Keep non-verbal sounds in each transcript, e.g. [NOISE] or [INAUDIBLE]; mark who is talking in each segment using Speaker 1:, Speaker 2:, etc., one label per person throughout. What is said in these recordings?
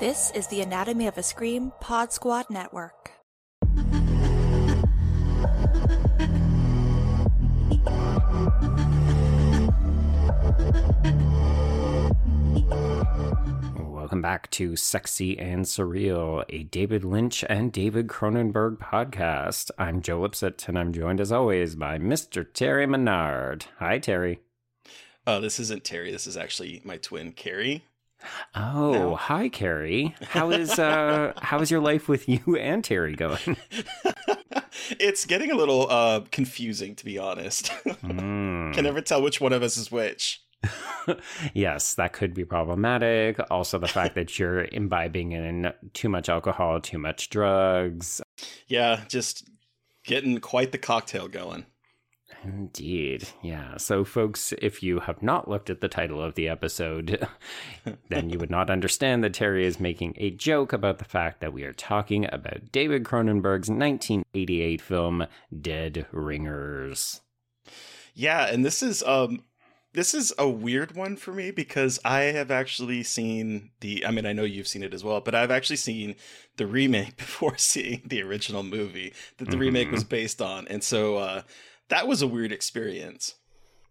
Speaker 1: This is the Anatomy of a Scream Pod Squad Network.
Speaker 2: Welcome back to Sexy and Surreal, a David Lynch and David Cronenberg podcast. I'm Joe Lipsett, and I'm joined as always by Mr. Terry Mesnard. Hi, Terry.
Speaker 3: Uh, this isn't Terry. This is actually my twin, Carrie.
Speaker 2: Oh,
Speaker 3: No.
Speaker 2: hi, Carrie. How is uh how is your life with you [LAUGHS] and Terry going? [LAUGHS]
Speaker 3: it's getting a little uh, confusing, to be honest.
Speaker 2: Mm. [LAUGHS]
Speaker 3: Can never tell which one of us is which.
Speaker 2: yes, that could be problematic. Also, the fact that you're imbibing in too much alcohol, too much drugs.
Speaker 3: Yeah, just getting quite the cocktail going.
Speaker 2: Indeed. Yeah. So, folks, if you have not looked at the title of the episode, [LAUGHS] then you would not understand that Terry is making a joke about the fact that we are talking about David Cronenberg's 1988 film, Dead Ringers.
Speaker 3: Yeah, and this is um this is a weird one for me because I have actually seen the I mean I know you've seen it as well, but I've actually seen the remake [LAUGHS] before seeing the original movie that the remake was based on. And so uh that was a weird experience.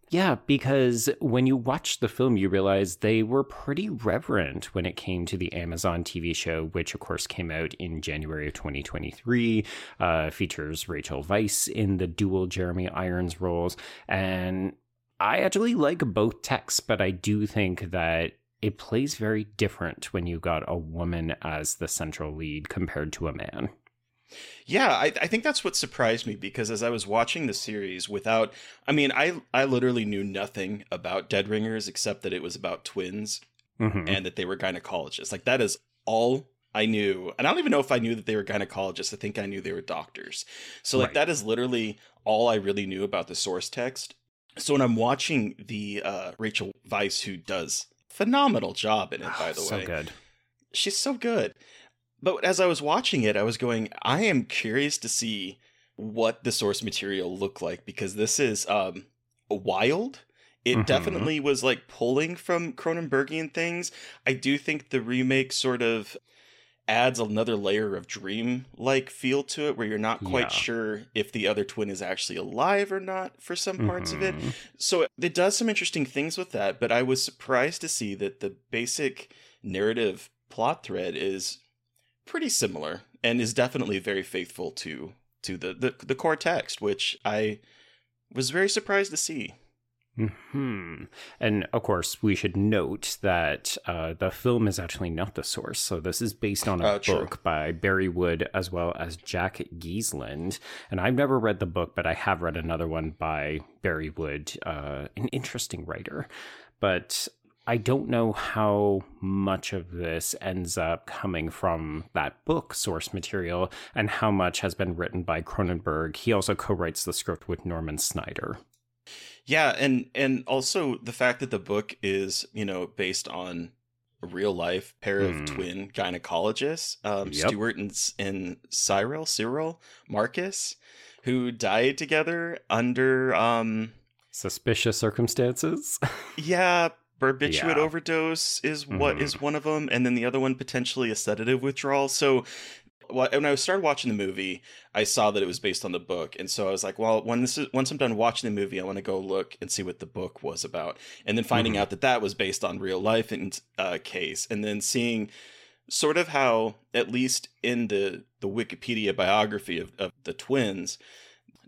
Speaker 2: Yeah, because when you watch the film, you realize they were pretty reverent when it came to the Amazon TV show, which of course came out in January of 2023. Uh, features Rachel Weisz in the dual Jeremy Irons roles. And I actually like both texts, but I do think that it plays very different when you got a woman as the central lead compared to a man.
Speaker 3: Yeah, I, I think that's what surprised me because as I was watching the series without I mean, I I literally knew nothing about Dead Ringers except that it was about twins
Speaker 2: Mhm.
Speaker 3: and that they were gynecologists. Like that is all I knew. And I don't even know if I knew that they were gynecologists. I think I knew they were doctors. So like
Speaker 2: Right.
Speaker 3: that is literally all I really knew about the source text. So when I'm watching the uh Rachel Weisz who does phenomenal job in it by the
Speaker 2: so
Speaker 3: way
Speaker 2: good.
Speaker 3: she's so good. But as I was watching it, I was going, I am curious to see what the source material looked like because this is um wild. It
Speaker 2: Mhm.
Speaker 3: definitely was like pulling from Cronenbergian things. I do think the remake sort of adds another layer of dream like feel to it where you're not quite
Speaker 2: Yeah.
Speaker 3: sure if the other twin is actually alive or not for some parts of it
Speaker 2: Mhm.
Speaker 3: so it does some interesting things with that but i was surprised to see that the basic narrative plot thread is pretty similar and is definitely very faithful to to the the, the core text which i was very surprised to see
Speaker 2: Hmm. And of course, we should note that uh, the film is actually not the source. So this is based on a
Speaker 3: true.
Speaker 2: book by Bari Wood as well as Jack Geasland. And I've never read the book, but I have read another one by Bari Wood, uh, an interesting writer. But I don't know how much of this ends up coming from that book source material and how much has been written by Cronenberg. He also co writes the script with Norman Snyder.
Speaker 3: yeah and and also the fact that the book is you know based on a real life pair of
Speaker 2: Hmm.
Speaker 3: twin gynecologists um
Speaker 2: Yep.
Speaker 3: stewart and, and cyril cyril marcus who died together under um
Speaker 2: Suspicious circumstances. [LAUGHS]
Speaker 3: Yeah, barbiturate
Speaker 2: Yeah.
Speaker 3: overdose is what
Speaker 2: Mhm.
Speaker 3: is one of them, and then the other one potentially a sedative withdrawal. So when I started watching the movie, I saw that it was based on the book, and so I was like, well, when this is once I'm done watching the movie, I want to go look and see what the book was about, and then finding
Speaker 2: Mhm.
Speaker 3: out that that was based on real life and uh, case, and then seeing sort of how at least in the the Wikipedia biography of, of the twins,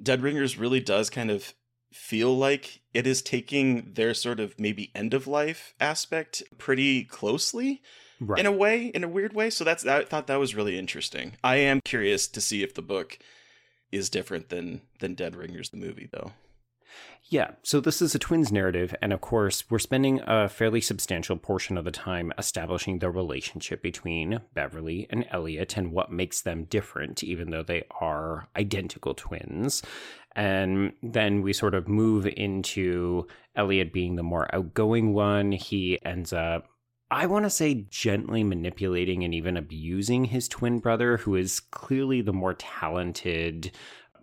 Speaker 3: Dead Ringers really does kind of feel like it is taking their sort of maybe end of life aspect pretty closely
Speaker 2: right.
Speaker 3: in a way, in a weird way. So that's I thought that was really interesting. I am curious to see if the book is different than than Dead Ringers the movie though.
Speaker 2: Yeah. So this is a twins narrative, and of course, we're spending a fairly substantial portion of the time establishing the relationship between Beverly and Elliot and what makes them different, even though they are identical twins. And then we sort of move into Elliot being the more outgoing one. He ends up I want to say gently manipulating and even abusing his twin brother, who is clearly the more talented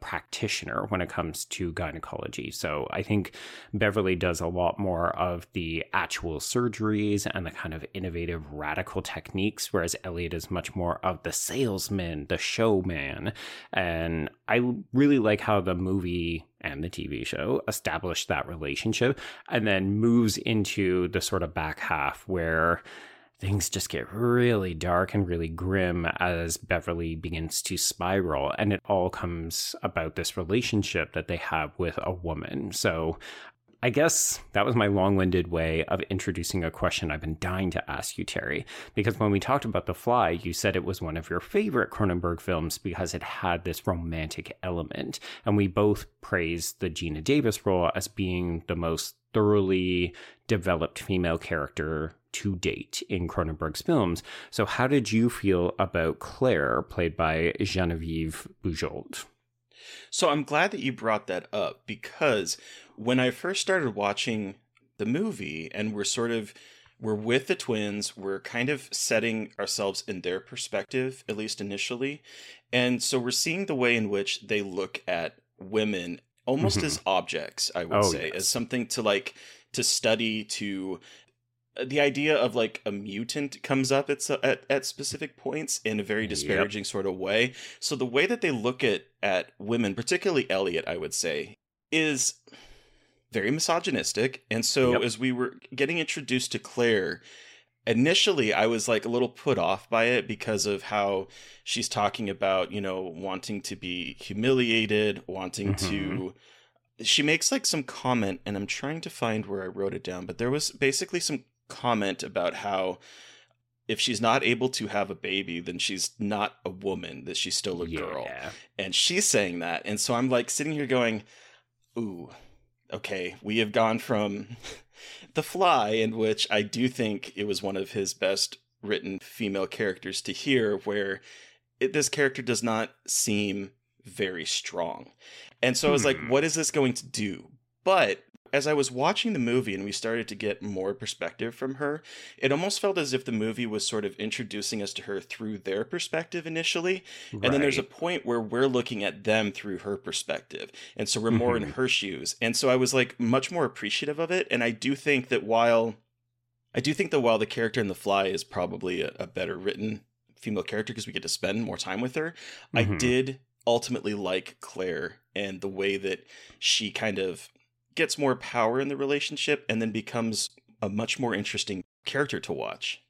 Speaker 2: practitioner when it comes to gynecology. So I think Beverly does a lot more of the actual surgeries and the kind of innovative radical techniques, whereas Elliot is much more of the salesman, the showman. And I really like how the movie and the TV show established that relationship and then moves into the sort of back half where things just get really dark and really grim as Beverly begins to spiral. And it all comes about this relationship that they have with a woman. So I guess that was my long winded way of introducing a question I've been dying to ask you, Terry. Because when we talked about The Fly, you said it was one of your favorite Cronenberg films because it had this romantic element. And we both praised the Geena Davis role as being the most thoroughly developed female character to date in Cronenberg's films. So, how did you feel about Claire, played by Genevieve Bujold?
Speaker 3: So, I'm glad that you brought that up because when I first started watching the movie and we're sort of we're with the twins we're kind of setting ourselves in their perspective at least initially and so we're seeing the way in which they look at women almost mm-hmm. as objects i would oh, say yes. as something to like to study to the idea of like a mutant comes up at, at, at specific points in a very disparaging yep. sort of way. So the way that they look at at women, particularly Elliot, I would say, is very misogynistic. And so yep. as we were getting introduced to Claire, initially I was like a little put off by it because of how she's talking about, you know, wanting to be humiliated, wanting mm-hmm. to she makes like some comment and I'm trying to find where I wrote it down, but there was basically some comment about how if she's not able to have a baby, then she's not a woman, that she's still a yeah. girl. And she's saying that. And so I'm like sitting here going, ooh, okay, we have gone from [LAUGHS] The Fly, in which I do think it was one of his best written female characters to hear, where it, this character does not seem very strong. And so I was like, hmm. what is this going to do? But as I was watching the movie and we started to get more perspective from her, it almost felt as if the movie was sort of introducing us to her through their perspective initially. Right. And then there's a point where we're looking at them through her perspective. And so we're more mm-hmm. in her shoes. And so I was like much more appreciative of it. And I do think that while I do think that while the character in The Fly is probably a, a better written female character because we get to spend more time with her, mm-hmm. I did ultimately like Claire and the way that she kind of gets more power in the relationship and then becomes a much more interesting character to watch.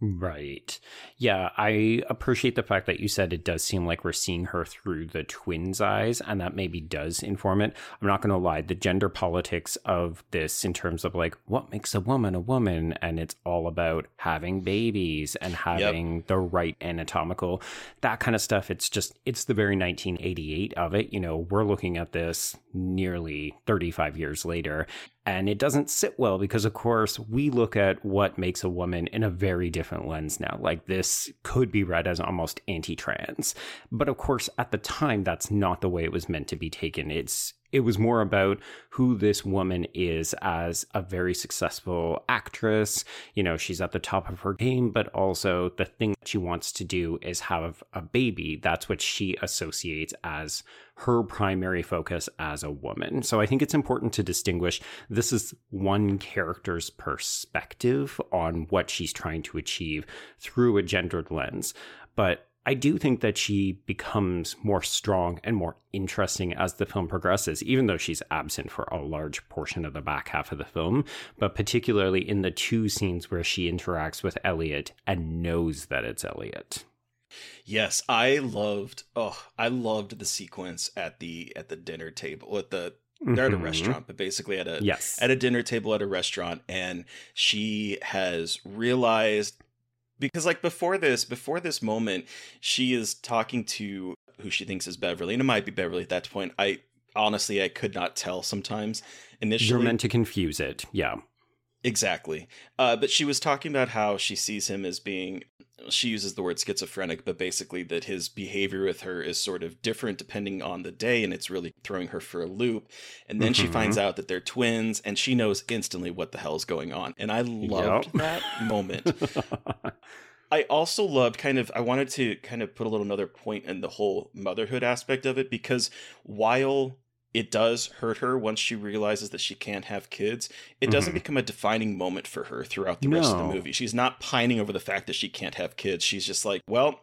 Speaker 2: Right. Yeah, I appreciate the fact that you said it does seem like we're seeing her through the twins' eyes, and that maybe does inform it. I'm not going to lie, the gender politics of this, in terms of like what makes a woman a woman, and it's all about having babies and having yep. the right anatomical, that kind of stuff. It's just, it's the very 1988 of it. You know, we're looking at this nearly 35 years later, and it doesn't sit well because, of course, we look at what makes a woman in a very different lens now. Like this could be read as almost anti trans. But of course, at the time, that's not the way it was meant to be taken. It's it was more about who this woman is as a very successful actress. You know, she's at the top of her game, but also the thing that she wants to do is have a baby. That's what she associates as her primary focus as a woman. So I think it's important to distinguish this is one character's perspective on what she's trying to achieve through a gendered lens. But I do think that she becomes more strong and more interesting as the film progresses, even though she's absent for a large portion of the back half of the film, but particularly in the two scenes where she interacts with Elliot and knows that it's Elliot.
Speaker 3: Yes, I loved oh, I loved the sequence at the at the dinner table at the they're at a mm-hmm. restaurant, but basically at a
Speaker 2: yes.
Speaker 3: at a dinner table at a restaurant, and she has realized because like before this before this moment she is talking to who she thinks is beverly and it might be beverly at that point. I honestly i could not tell sometimes. Initially
Speaker 2: you're meant to confuse it yeah.
Speaker 3: Exactly. Uh, but she was talking about how she sees him as being she uses the word schizophrenic but basically that his behavior with her is sort of different depending on the day and it's really throwing her for a loop. And then mm-hmm. she finds out that they're twins and she knows instantly what the hell's going on. And i loved yep. that moment [LAUGHS] I also loved kind of I wanted to kind of put a little another point in the whole motherhood aspect of it because while it does hurt her once she realizes that she can't have kids. It doesn't
Speaker 2: Mhm.
Speaker 3: become a defining moment for her throughout the rest of the movie. She's not pining over the fact that she can't have kids. She's just like, well,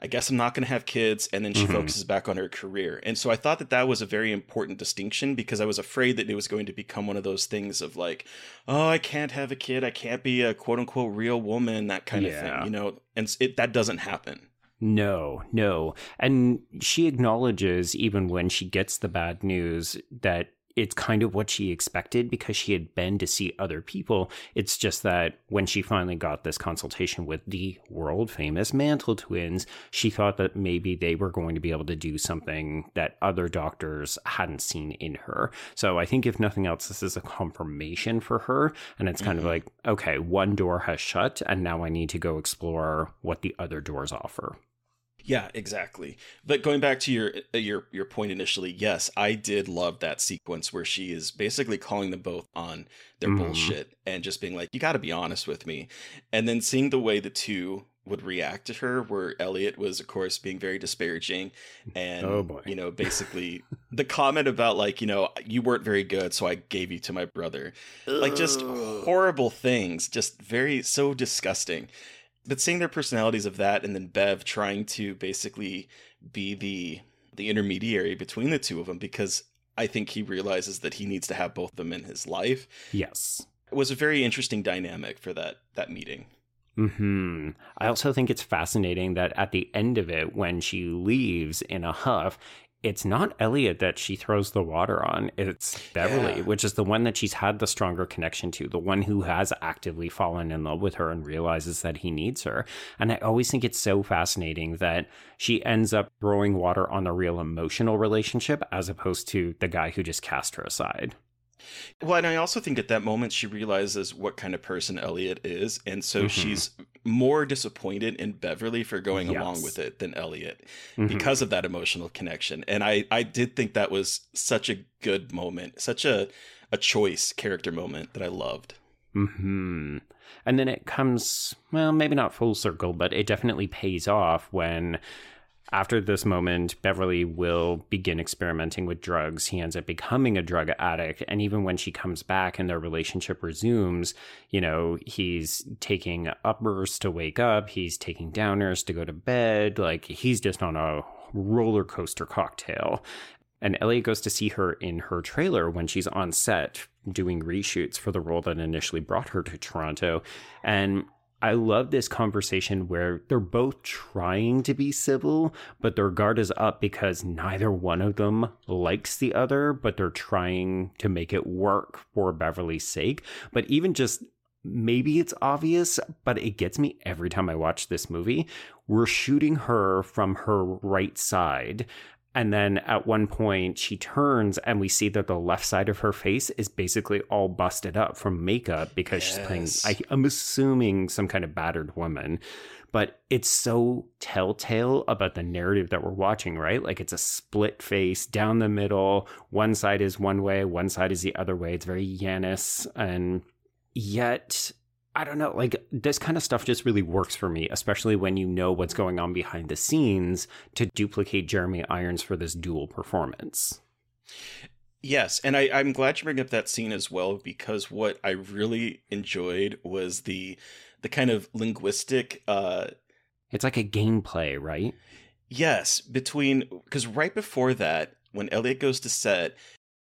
Speaker 3: I guess I'm not going to have kids. And then she
Speaker 2: Mhm.
Speaker 3: focuses back on her career. And so I thought that that was a very important distinction because I was afraid that it was going to become one of those things of like, oh, I can't have a kid. I can't be a quote unquote real woman, that kind of thing, you know? And it, that doesn't happen.
Speaker 2: No, no. And she acknowledges, even when she gets the bad news, that it's kind of what she expected because she had been to see other people. It's just that when she finally got this consultation with the world famous Mantle twins, she thought that maybe they were going to be able to do something that other doctors hadn't seen in her. So I think, if nothing else, this is a confirmation for her. And it's kind
Speaker 3: Mhm.
Speaker 2: of like, okay, one door has shut, and now I need to go explore what the other doors offer.
Speaker 3: Yeah, exactly. But going back to your uh, your your point initially, yes, I did love that sequence where she is basically calling them both on their
Speaker 2: Mhm.
Speaker 3: bullshit and just being like, "You got to be honest with me," and then seeing the way the two would react to her, where Elliot was, of course, being very disparaging, and
Speaker 2: Oh,
Speaker 3: you know, [LAUGHS] basically the comment about like, you know, you weren't very good, so I gave you to my brother, like just horrible things, just very so disgusting. But seeing their personalities of that, and then Bev trying to basically be the the intermediary between the two of them, because I think he realizes that he needs to have both of them in his life.
Speaker 2: Yes.
Speaker 3: It was a very interesting dynamic for that that meeting.
Speaker 2: Hmm. I also think it's fascinating that at the end of it, when she leaves in a huff, it's not Elliot that she throws the water on. It's Beverly,
Speaker 3: Yeah.
Speaker 2: which is the one that she's had the stronger connection to, the one who has actively fallen in love with her and realizes that he needs her. And I always think it's so fascinating that she ends up throwing water on a real emotional relationship as opposed to the guy who just cast her aside.
Speaker 3: Well, and I also think at that moment she realizes what kind of person Elliot is, and so
Speaker 2: Mhm.
Speaker 3: she's more disappointed in Beverly for going along with it than Elliot.
Speaker 2: Mhm.
Speaker 3: because of that emotional connection. And I, I did think that was such a good moment, such a, a choice character moment that I loved.
Speaker 2: Hmm. And then it comes, well, maybe not full circle, but it definitely pays off when, after this moment, Beverly will begin experimenting with drugs. He ends up becoming a drug addict. And even when she comes back and their relationship resumes, you know, he's taking uppers to wake up, he's taking downers to go to bed. Like, he's just on a roller coaster cocktail. And Elliot goes to see her in her trailer when she's on set doing reshoots for the role that initially brought her to Toronto. And I love this conversation where they're both trying to be civil, but their guard is up because neither one of them likes the other, but they're trying to make it work for Beverly's sake. But even just maybe it's obvious, but it gets me every time I watch this movie. We're shooting her from her right side. And then at one point, she turns and we see that the left side of her face is basically all busted up from makeup because she's playing, I, I'm assuming, some kind of battered woman. But it's so telltale about the narrative that we're watching, right? Like it's a split face down the middle. One side is one way, one side is the other way. It's very Yanis. And yet I don't know, like this kind of stuff just really works for me, especially when you know what's going on behind the scenes to duplicate Jeremy Irons for this dual performance.
Speaker 3: Yes, and I, I'm glad you bring up that scene as well because what I really enjoyed was the the kind of linguistic uh
Speaker 2: It's like a gameplay, right?
Speaker 3: yes between because right before that when Elliot goes to set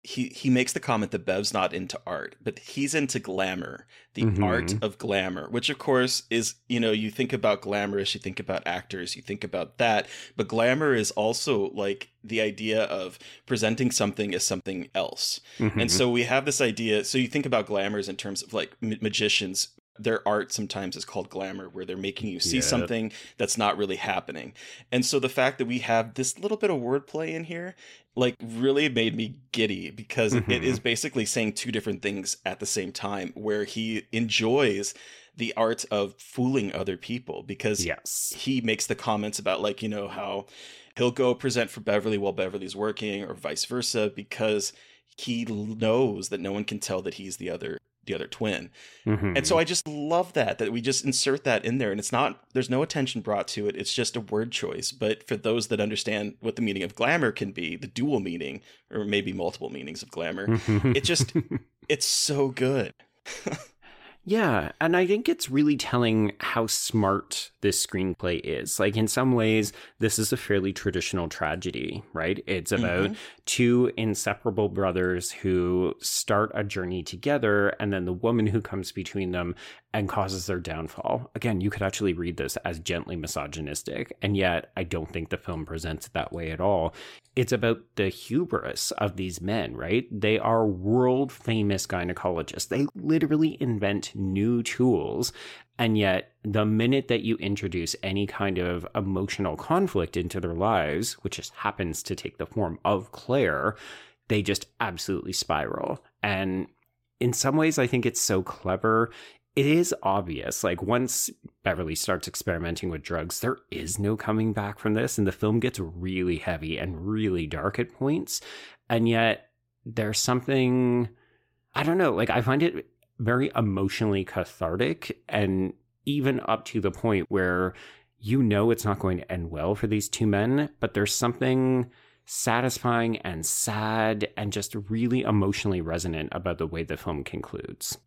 Speaker 3: he he makes the comment that Bev's not into art, but he's into glamour, the
Speaker 2: Mhm.
Speaker 3: art of glamour, which of course is, you know, you think about glamorous, you think about actors, you think about that, but glamour is also like the idea of presenting something as something else.
Speaker 2: Mhm.
Speaker 3: And so we have this idea. So you think about glamours in terms of like ma- magicians. Their art sometimes is called glamour, where they're making you see
Speaker 2: Yeah.
Speaker 3: something that's not really happening. And so the fact that we have this little bit of wordplay in here, like, really made me giddy because it
Speaker 2: Mhm.
Speaker 3: is basically saying two different things at the same time, where he enjoys the art of fooling other people because
Speaker 2: yes.
Speaker 3: he makes the comments about like you know how he'll go present for Beverly while Beverly's working or vice versa because he knows that no one can tell that he's the other the other twin.
Speaker 2: Mhm.
Speaker 3: And so I just love that that we just insert that in there and it's not there's no attention brought to it. It's just a word choice. But for those that understand what the meaning of glamour can be, the dual meaning or maybe multiple meanings of glamour, it just [LAUGHS] it's so good. [LAUGHS]
Speaker 2: Yeah, and I think it's really telling how smart this screenplay is. Like, in some ways, this is a fairly traditional tragedy, right? It's about
Speaker 3: Mhm.
Speaker 2: two inseparable brothers who start a journey together, and then the woman who comes between them and causes their downfall. Again, you could actually read this as gently misogynistic, and yet I don't think the film presents it that way at all. It's about the hubris of these men, right? They are world famous gynecologists. They literally invent new tools. And yet, the minute that you introduce any kind of emotional conflict into their lives, which just happens to take the form of Claire, they just absolutely spiral. And in some ways, I think it's so clever. It is obvious. Like, once Beverly starts experimenting with drugs, there is no coming back from this. And the film gets really heavy and really dark at points. And yet, there's something, I don't know, like, I find it very emotionally cathartic and even up to the point where you know it's not going to end well for these two men, but there's something satisfying and sad and just really emotionally resonant about the way the film concludes.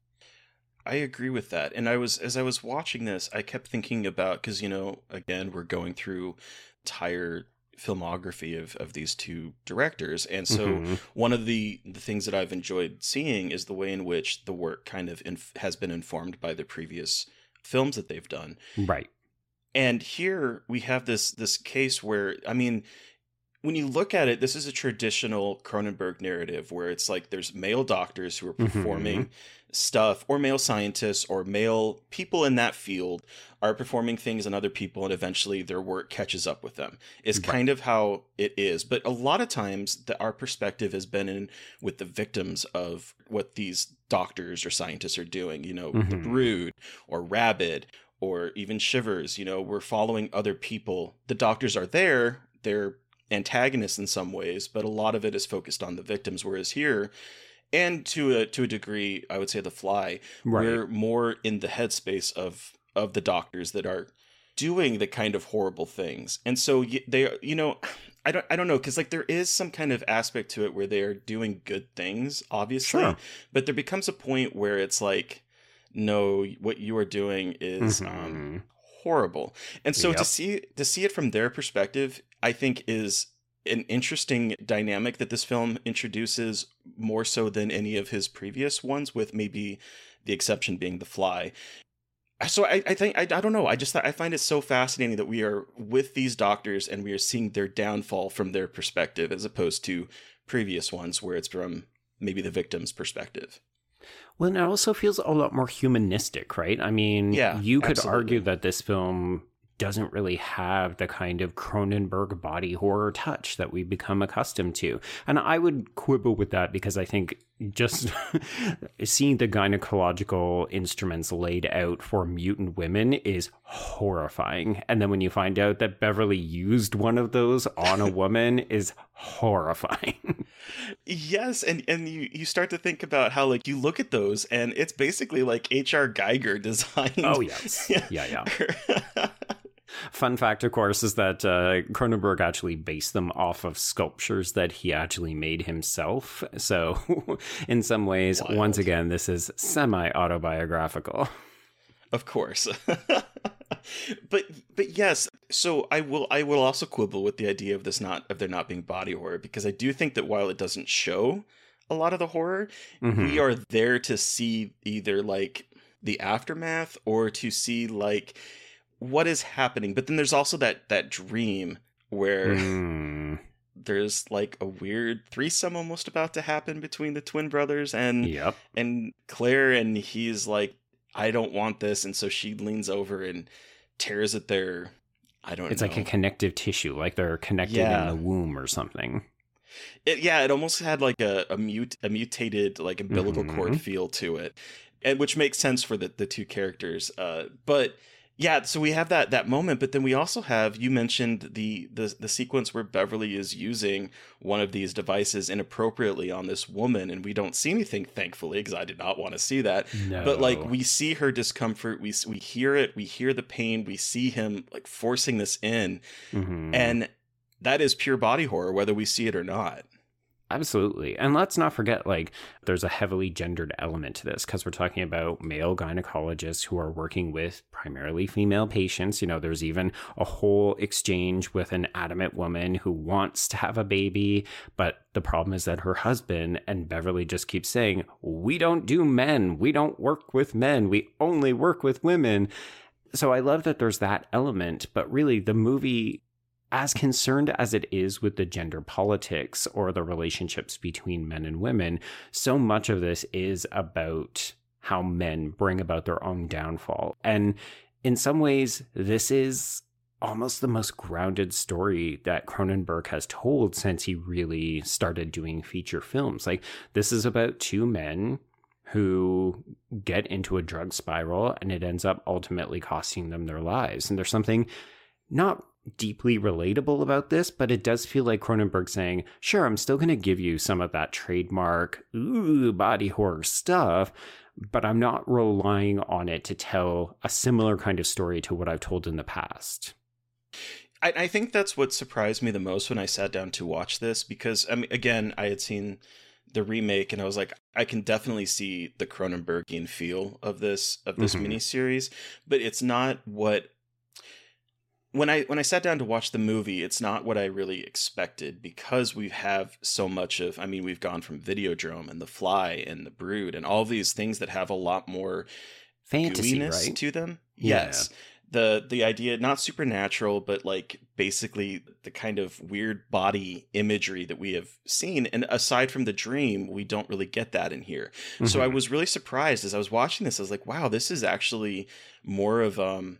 Speaker 3: I agree with that. And I was as I was watching this, I kept thinking about cuz you know, again, we're going through entire filmography of, of these two directors and so
Speaker 2: Mhm.
Speaker 3: one of the the things that I've enjoyed seeing is the way in which the work kind of inf- has been informed by the previous films that they've done
Speaker 2: right.
Speaker 3: and here we have this this case where I mean when you look at it this is a traditional Cronenberg narrative where it's like there's male doctors who are
Speaker 2: Mhm.
Speaker 3: performing stuff or male scientists or male people in that field are performing things on other people and eventually their work catches up with them is
Speaker 2: Right.
Speaker 3: kind of how it is but a lot of times the, our perspective has been in with the victims of what these doctors or scientists are doing you know the
Speaker 2: Mhm.
Speaker 3: brood or rabid or even shivers you know we're following other people the doctors are there they're antagonists in some ways but a lot of it is focused on the victims whereas here and to a to a degree i would say the fly
Speaker 2: Right.
Speaker 3: we're more in the headspace of of the doctors that are doing the kind of horrible things and so they you know i don't i don't know because like there is some kind of aspect to it where they are doing good things obviously
Speaker 2: Sure.
Speaker 3: but there becomes a point where it's like no what you are doing is um
Speaker 2: Mhm.
Speaker 3: horrible and so to see to see it from their perspective i think is an interesting dynamic that this film introduces more so than any of his previous ones with maybe the exception being the fly so i, I think I, I don't know i just i find it so fascinating that we are with these doctors and we are seeing their downfall from their perspective as opposed to previous ones where it's from maybe the victim's perspective
Speaker 2: Well, and it also feels a lot more humanistic, right? I mean,
Speaker 3: Yeah,
Speaker 2: you could
Speaker 3: absolutely.
Speaker 2: argue that this film doesn't really have the kind of Cronenberg body horror touch that we've become accustomed to. And I would quibble with that because I think just [LAUGHS] seeing the gynecological instruments laid out for mutant women is horrifying. And then when you find out that Beverly used one of those on a woman [LAUGHS] is horrifying. [LAUGHS]
Speaker 3: Yes, and and you you start to think about how like you look at those and it's basically like H.R. Giger designed.
Speaker 2: oh, yes. Yeah, yeah. Fun fact, of course, is that uh, Cronenberg actually based them off of sculptures that he actually made himself. [LAUGHS] So, in some ways,
Speaker 3: Wild.
Speaker 2: once again, this is semi autobiographical.
Speaker 3: of course. [LAUGHS] but but yes, so I will I will also quibble with the idea of this not of there not being body horror because I do think that while it doesn't show a lot of the horror,
Speaker 2: Mhm.
Speaker 3: we are there to see either like the aftermath or to see like what is happening. But then there's also that that dream where
Speaker 2: Mm,
Speaker 3: there's like a weird threesome almost about to happen between the twin brothers and
Speaker 2: yep.
Speaker 3: and Claire and he's like I don't want this and so she leans over and tears at their I don't
Speaker 2: It's
Speaker 3: know.
Speaker 2: like a connective tissue, like they're connected
Speaker 3: Yeah.
Speaker 2: in the womb or something.
Speaker 3: It, yeah, it almost had like a a, mute, a mutated like umbilical cord
Speaker 2: Mhm.
Speaker 3: feel to it, and which makes sense for the the two characters. Uh, but yeah, so we have that that moment, but then we also have you mentioned the the the sequence where Beverly is using one of these devices inappropriately on this woman, and we don't see anything, thankfully, because I did not want to see that.
Speaker 2: No.
Speaker 3: But like we see her discomfort, we we hear it, we hear the pain, we see him like forcing this in,
Speaker 2: Mhm.
Speaker 3: and that is pure body horror, whether we see it or not.
Speaker 2: Absolutely. And let's not forget, like, there's a heavily gendered element to this because we're talking about male gynecologists who are working with primarily female patients. You know, there's even a whole exchange with an adamant woman who wants to have a baby, but the problem is that her husband and Beverly just keep saying, We don't do men. We don't work with men. We only work with women. So I love that there's that element, but really the movie as concerned as it is with the gender politics or the relationships between men and women, so much of this is about how men bring about their own downfall. And in some ways, this is almost the most grounded story that Cronenberg has told since he really started doing feature films. Like, this is about two men who get into a drug spiral and it ends up ultimately costing them their lives. And there's something not deeply relatable about this, but it does feel like Cronenberg saying, sure, I'm still going to give you some of that trademark, ooh, body horror stuff, but I'm not relying on it to tell a similar kind of story to what I've told in the past.
Speaker 3: I, I think that's what surprised me the most when I sat down to watch this because I mean, again, I had seen the remake and I was like, I can definitely see the Cronenbergian feel of this of this
Speaker 2: Mhm.
Speaker 3: miniseries, but it's not what when I when I sat down to watch the movie, it's not what I really expected because we have so much of I mean, we've gone from Videodrome and The Fly and The Brood and all these things that have a lot more
Speaker 2: Fantasy, right?
Speaker 3: to them.
Speaker 2: Yeah.
Speaker 3: Yes. The the idea not supernatural, but like basically the kind of weird body imagery that we have seen. And aside from the dream, we don't really get that in here. So I was really surprised as I was watching this. I was like, wow, this is actually more of um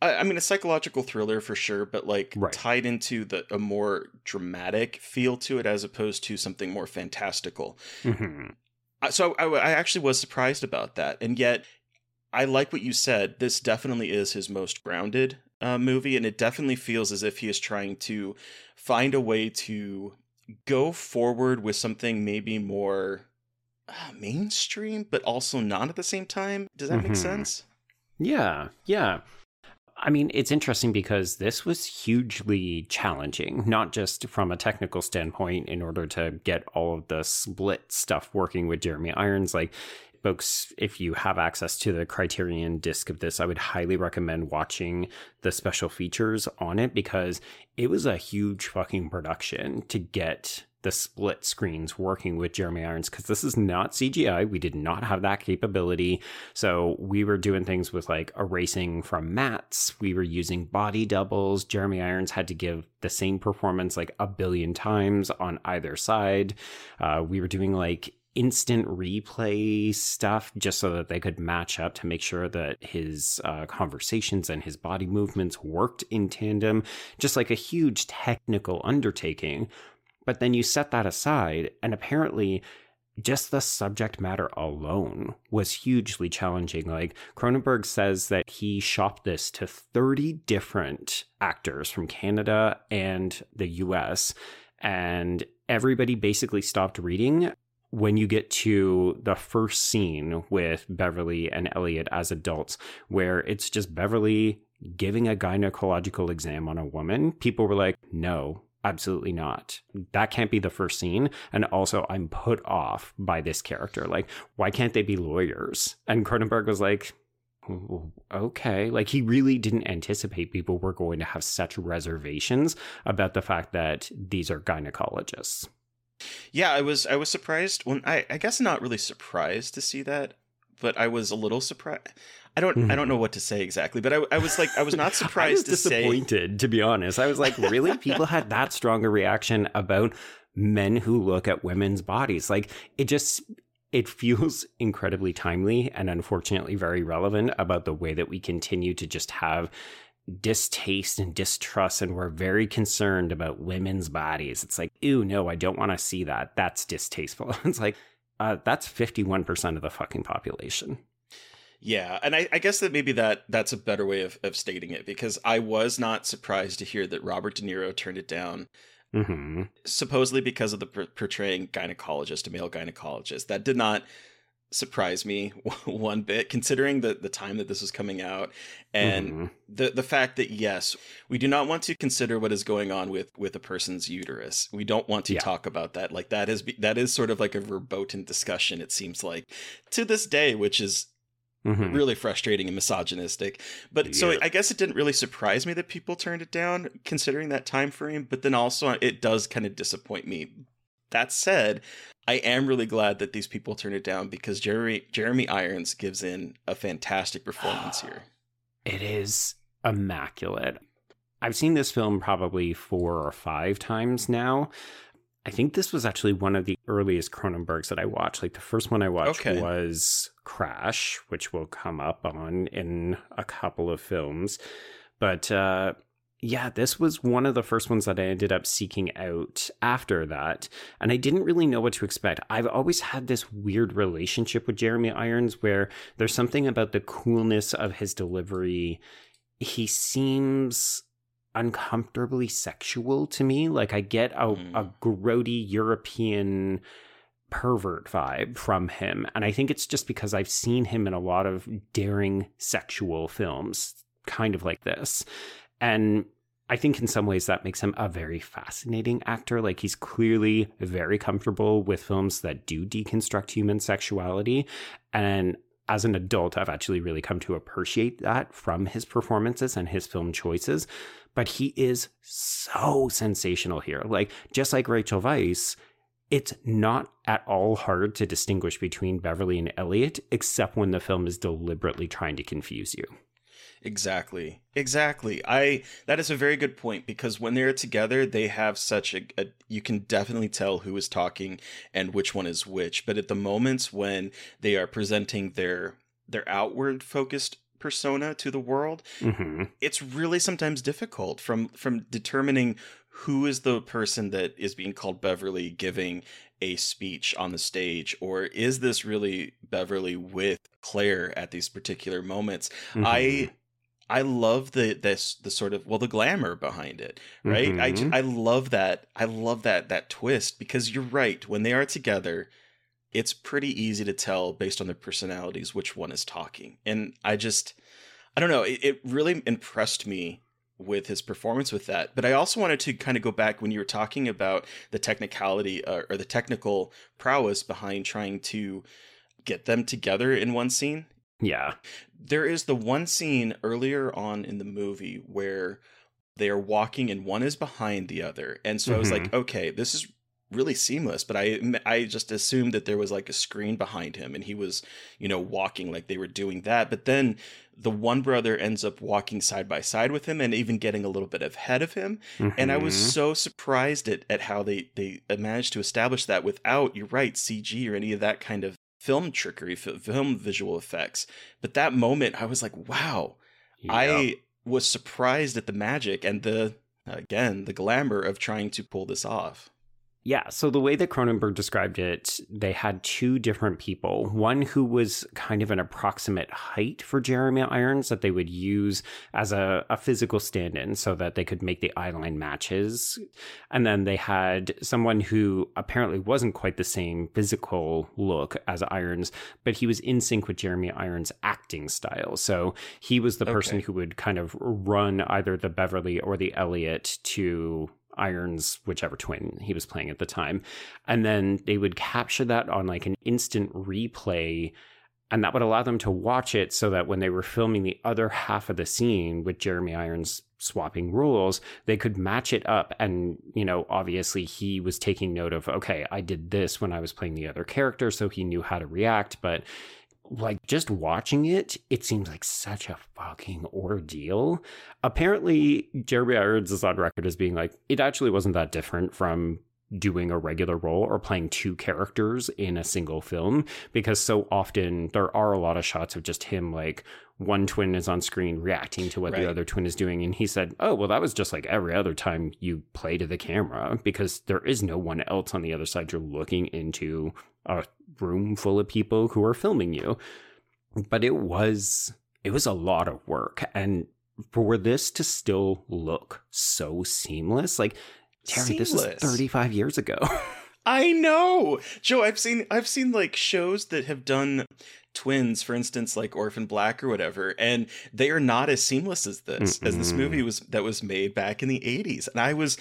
Speaker 3: I I mean a psychological thriller for sure, but like
Speaker 2: Right.
Speaker 3: tied into the a more dramatic feel to it as opposed to something more fantastical.
Speaker 2: Mhm.
Speaker 3: Uh, so I, I actually was surprised about that and yet i like what you said this definitely is his most grounded uh, movie and it definitely feels as if he is trying to find a way to go forward with something maybe more uh, mainstream but also not at the same time does that make
Speaker 2: Mhm.
Speaker 3: sense
Speaker 2: Yeah, yeah. I mean, it's interesting because this was hugely challenging, not just from a technical standpoint, in order to get all of the split stuff working with Jeremy Irons. Like, folks, if you have access to the Criterion disc of this, I would highly recommend watching the special features on it because it was a huge fucking production to get the split screens working with Jeremy Irons because this is not CGI. We did not have that capability. So we were doing things with like erasing from mattes. We were using body doubles. Jeremy Irons had to give the same performance like a billion times on either side. Uh, we were doing like instant replay stuff just so that they could match up to make sure that his uh, conversations and his body movements worked in tandem. Just like a huge technical undertaking. But then you set that aside, and apparently, just the subject matter alone was hugely challenging. Like, Cronenberg says that he shopped this to 30 different actors from Canada and the US, and everybody basically stopped reading when you get to the first scene with Beverly and Elliot as adults, where it's just Beverly giving a gynecological exam on a woman. People were like, no, absolutely not. That can't be the first scene. And also, I'm put off by this character. Like, why can't they be lawyers? And Cronenberg was like, okay. Like, he really didn't anticipate people were going to have such reservations about the fact that these are gynecologists.
Speaker 3: yeah i was i was surprised when i i guess not really surprised to see that but i was a little surprised i don't i don't know what to say exactly but i, I was like i was [LAUGHS] not surprised
Speaker 2: I was
Speaker 3: to say
Speaker 2: disappointed, to be honest. I was like, really? People had that strong a reaction about men who look at women's bodies. Like, it just it feels [LAUGHS] incredibly timely and unfortunately very relevant about the way that we continue to just have distaste and distrust and we're very concerned about women's bodies. It's like, ew, no, I don't want to see that. That's distasteful. [LAUGHS] It's like, uh, that's 51% of the fucking population.
Speaker 3: Yeah, and I, I, guess that maybe that that's a better way of, of stating it because I was not surprised to hear that Robert De Niro turned it down.
Speaker 2: Mm-hmm.
Speaker 3: Supposedly because of the portraying gynecologist, a male gynecologist. That did not surprise me [LAUGHS] one bit, considering the, the time that this was coming out and mm-hmm. the the fact that yes, we do not want to consider what is going on with with a person's uterus. We don't want to yeah. talk about that. Like that is that is sort of like a verboten discussion. It seems like to this day, which is Mm-hmm. really frustrating and misogynistic. But yeah. so i guess it didn't really surprise me that people turned it down considering that time frame but then also it does kind of disappoint me. That said i am really glad that these people turned it down because jeremy jeremy irons gives in a fantastic performance here. [SIGHS]
Speaker 2: It is immaculate. I've seen this film probably four or five times now I think this was actually one of the earliest Cronenbergs that I watched. Like the first one I watched okay. was Crash, which will come up on in a couple of films. But uh, yeah, this was one of the first ones that I ended up seeking out after that. And I didn't really know what to expect. I've always had this weird relationship with Jeremy Irons where there's something about the coolness of his delivery. He seems uncomfortably sexual to me. Like I get a, mm. a grody European pervert vibe from him. And I think it's just because I've seen him in a lot of daring sexual films, kind of like this. And I think in some ways that makes him a very fascinating actor. Like he's clearly very comfortable with films that do deconstruct human sexuality. And as an adult, I've actually really come to appreciate that from his performances and his film choices but he is so sensational here. Like, just like Rachel Weisz, it's not at all hard to distinguish between Beverly and Elliot, except when the film is deliberately trying to confuse you.
Speaker 3: Exactly. Exactly. I that is a very good point because when they're together, they have such a, a, you can definitely tell who is talking and which one is which. But at the moments when they are presenting their their outward focused persona to the world mm-hmm. it's really sometimes difficult from from determining who is the person that is being called beverly giving a speech on the stage or is this really beverly with claire at these particular moments mm-hmm. i I love the this the sort of well the glamour behind it, right? Mm-hmm. I I love that I love that that twist because you're right when they are together, it's pretty easy to tell based on their personalities which one is talking. And I just, I don't know, it, it really impressed me with his performance with that. But I also wanted to kind of go back when you were talking about the technicality uh, or the technical prowess behind trying to get them together in one scene.
Speaker 2: Yeah.
Speaker 3: There is the one scene earlier on in the movie where they are walking and one is behind the other. And so mm-hmm. I was like, mm-hmm. okay, this is really seamless but i i just assumed that there was like a screen behind him and he was you know walking like they were doing that but then the one brother ends up walking side by side with him and even getting a little bit ahead of him mm-hmm. and i was mm-hmm. so surprised at, at how they they managed to establish that without you're right cg or any of that kind of film trickery film visual effects but that moment i was like wow yep. i was surprised at the magic and the again the glamour of trying to pull this off
Speaker 2: yeah, so the way that Cronenberg described it, they had two different people. One who was kind of an approximate height for Jeremy Irons that they would use as a, a physical stand in so that they could make the eyeline matches. And then they had someone who apparently wasn't quite the same physical look as Irons, but he was in sync with Jeremy Irons' acting style. So he was the person who would kind of run either the Beverly or the Elliot to Irons, whichever twin he was playing at the time. And then they would capture that on like an instant replay. And that would allow them to watch it so that when they were filming the other half of the scene with Jeremy Irons swapping rules, they could match it up. And, you know, obviously he was taking note of, okay, I did this when I was playing the other character, so he knew how to react. But like just watching it, it seems like such a fucking ordeal. Apparently, Jeremy Irons is on record as being like, it actually wasn't that different from doing a regular role or playing two characters in a single film because so often there are a lot of shots of just him like one twin is on screen reacting to what right. the other twin is doing and he said oh well that was just like every other time you play to the camera because there is no one else on the other side you're looking into a room full of people who are filming you. But it was it was a lot of work. And for this to still look so seamless like terry this is 35 years ago. [LAUGHS]
Speaker 3: I know, Joe. I've seen I've seen like shows that have done twins, for instance, like Orphan Black or whatever, and they are not as seamless as this as this movie was that was made back in the '80s. And I was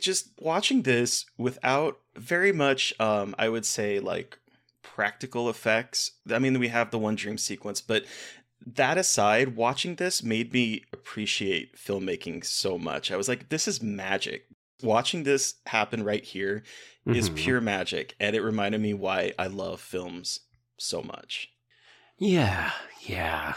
Speaker 3: just watching this without very much, um, I would say, like practical effects. I mean, we have the one dream sequence, but that aside, watching this made me appreciate filmmaking so much. I was like, this is magic. Watching this happen right here is
Speaker 2: Mhm.
Speaker 3: pure magic, and it reminded me why I love films so much.
Speaker 2: Yeah, yeah.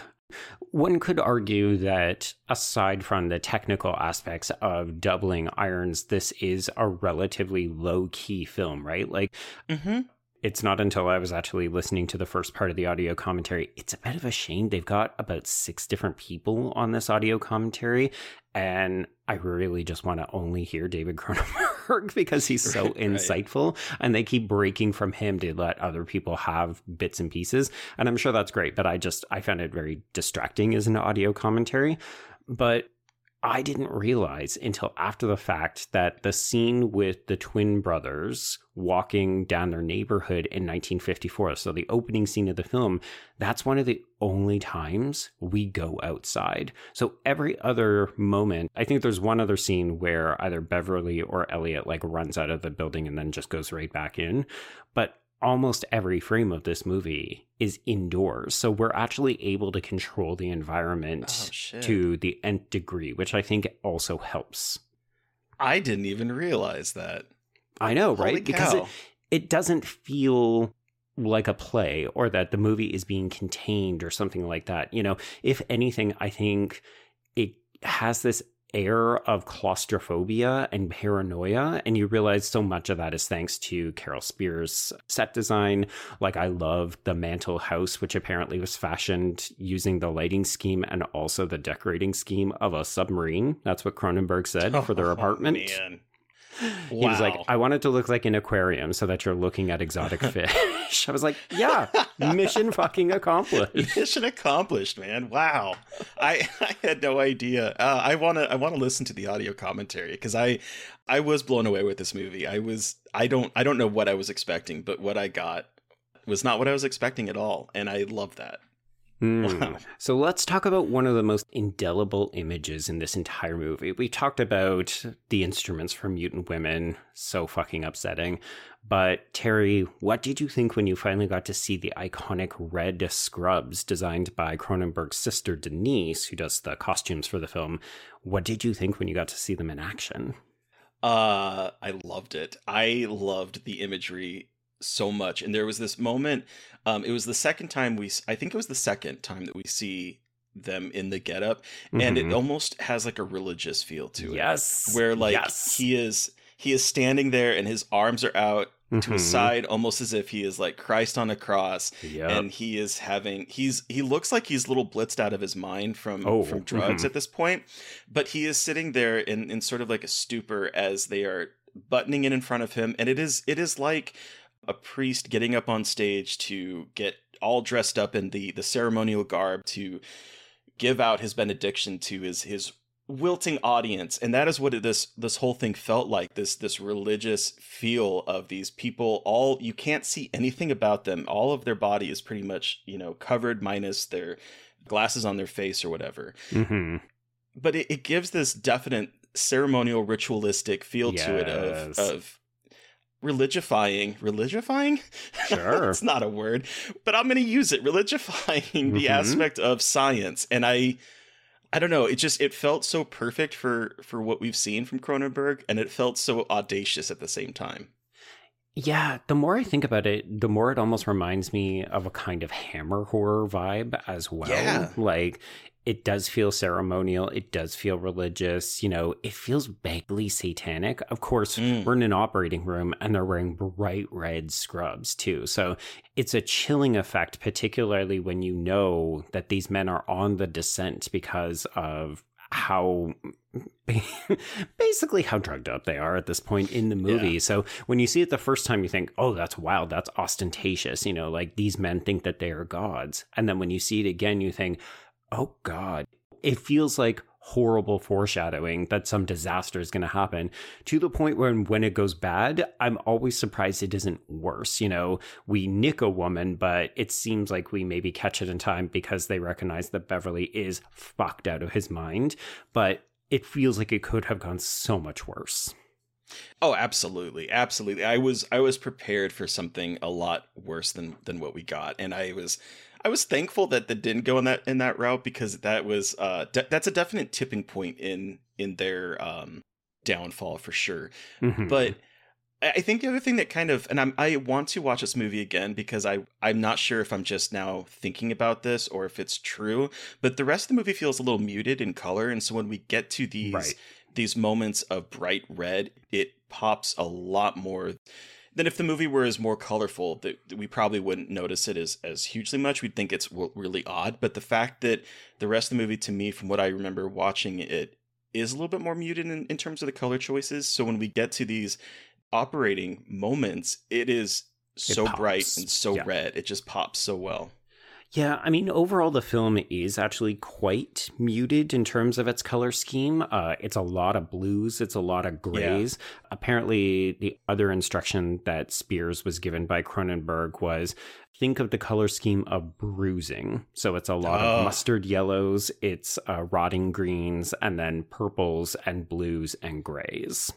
Speaker 2: One could argue that aside from the technical aspects of doubling Irons, this is a relatively low key film, right? Like,
Speaker 3: Mm-hmm.
Speaker 2: it's not until I was actually listening to the first part of the audio commentary. It's a bit of a shame. They've got about six different people on this audio commentary. And I really just want to only hear David Cronenberg [LAUGHS] because he's so
Speaker 3: Right, right.
Speaker 2: insightful. And they keep breaking from him to let other people have bits and pieces. And I'm sure that's great. But I just, I found it very distracting as an audio commentary. But I didn't realize until after the fact that the scene with the twin brothers walking down their neighborhood in 1954, so the opening scene of the film, that's one of the only times we go outside. So every other moment, I think there's one other scene where either Beverly or Elliot like runs out of the building and then just goes right back in. But almost every frame of this movie is indoors. So we're actually able to control the environment
Speaker 3: Oh
Speaker 2: to the nth degree, which I think also helps.
Speaker 3: I didn't even realize that.
Speaker 2: I know,
Speaker 3: Holy
Speaker 2: right? Because it, it doesn't feel like a play or that the movie is being contained or something like that. You know, if anything, I think it has this air of claustrophobia and paranoia. And you realize so much of that is thanks to Carol Spears' set design. Like, I love the Mantle house, which apparently was fashioned using the lighting scheme and also the decorating scheme of a submarine. That's what Cronenberg said [LAUGHS] for their
Speaker 3: Oh,
Speaker 2: apartment.
Speaker 3: man.
Speaker 2: He was like, I want it to look like an aquarium so that you're looking at exotic [LAUGHS] fish. [LAUGHS] I was like, yeah, mission [LAUGHS] fucking accomplished.
Speaker 3: Mission accomplished, man! Wow, I I had no idea. Uh, I wanna I wanna listen to the audio commentary because I I was blown away with this movie. I was I don't I don't know what I was expecting, but what I got was not what I was expecting at all, and I love that. Wow. [LAUGHS]
Speaker 2: So let's talk about one of the most indelible images in this entire movie. We talked about the instruments for mutant women, so fucking upsetting. But Terry, what did you think when you finally got to see the iconic red scrubs designed by Cronenberg's sister Denise, who does the costumes for the film? What did you think when you got to see them in action?
Speaker 3: Uh, I loved it. I loved the imagery so much, and there was this moment. Um, it was the second time we. I think it was the second time that we see them in the getup, and it
Speaker 2: Mhm.
Speaker 3: almost has like a religious feel to it.
Speaker 2: yes,
Speaker 3: where like
Speaker 2: yes.
Speaker 3: he is he is standing there and his arms are out to his
Speaker 2: Mhm.
Speaker 3: side almost as if he is like Christ on a cross
Speaker 2: Yep.
Speaker 3: and he is having he's he looks like he's a little blitzed out of his mind from
Speaker 2: Oh,
Speaker 3: from drugs
Speaker 2: mhm.
Speaker 3: at this point but he is sitting there in in sort of like a stupor as they are buttoning it in front of him and it is it is like a priest getting up on stage to get all dressed up in the the ceremonial garb to give out his benediction to his his wilting audience. And that is what it, this this whole thing felt like this this religious feel of these people. All you can't see anything about them. All of their body is pretty much you know covered minus their glasses on their face or whatever.
Speaker 2: Mhm.
Speaker 3: but it, it gives this definite ceremonial ritualistic feel to it of of religifying religifying
Speaker 2: Sure. [LAUGHS]
Speaker 3: it's not a word but i'm going to use it religifying the
Speaker 2: Mhm.
Speaker 3: aspect of science and i i don't know it just it felt so perfect for for what we've seen from cronenberg and it felt so audacious at the same time
Speaker 2: Yeah, the more I think about it, the more it almost reminds me of a kind of Hammer horror vibe as well.
Speaker 3: Yeah.
Speaker 2: Like it does feel ceremonial, it does feel religious, you know, it feels vaguely satanic. Of course,
Speaker 3: Mm.
Speaker 2: we're in an operating room and they're wearing bright red scrubs too. So it's a chilling effect, particularly when you know that these men are on the descent because of how [LAUGHS] basically how drugged up they are at this point in the movie. Yeah. So when you see it the first time, you think, oh, that's wild. That's ostentatious. You know, like these men think that they are gods. And then when you see it again, you think, oh, God. It feels like horrible foreshadowing that some disaster is going to happen to the point where when it goes bad, I'm always surprised it isn't worse. You know, we nick a woman, but it seems like we maybe catch it in time because they recognize that Beverly is fucked out of his mind. But it feels like it could have gone so much worse.
Speaker 3: Oh, absolutely. Absolutely. I was I was prepared for something a lot worse than than what we got and I was I was thankful that that didn't go in that in that route because that was uh de- that's a definite tipping point in in their um downfall for sure. Mm-hmm. But I think the other thing that kind of, and I'm, I want to watch this movie again because I, I'm not sure if I'm just now thinking about this or if it's true, but the rest of the movie feels a little muted in color. And so when we get to these, right. these moments of bright red, it pops a lot more than if the movie were as more colorful that we probably wouldn't notice it as, as hugely much. We'd think it's really odd. But the fact that the rest of the movie to me, from what I remember watching it, is a little bit more muted in, in terms of the color choices. So when we get to these operating moments, it is so bright and so yeah. red. It just pops so well.
Speaker 2: Yeah, I mean, overall, the film is actually quite muted in terms of its color scheme. Uh, it's a lot of blues, it's a lot of grays. Yeah. Apparently, the other instruction that Spears was given by Cronenberg was think of the color scheme of bruising. So it's a lot oh. of mustard yellows, it's uh, rotting greens, and then purples and blues and grays.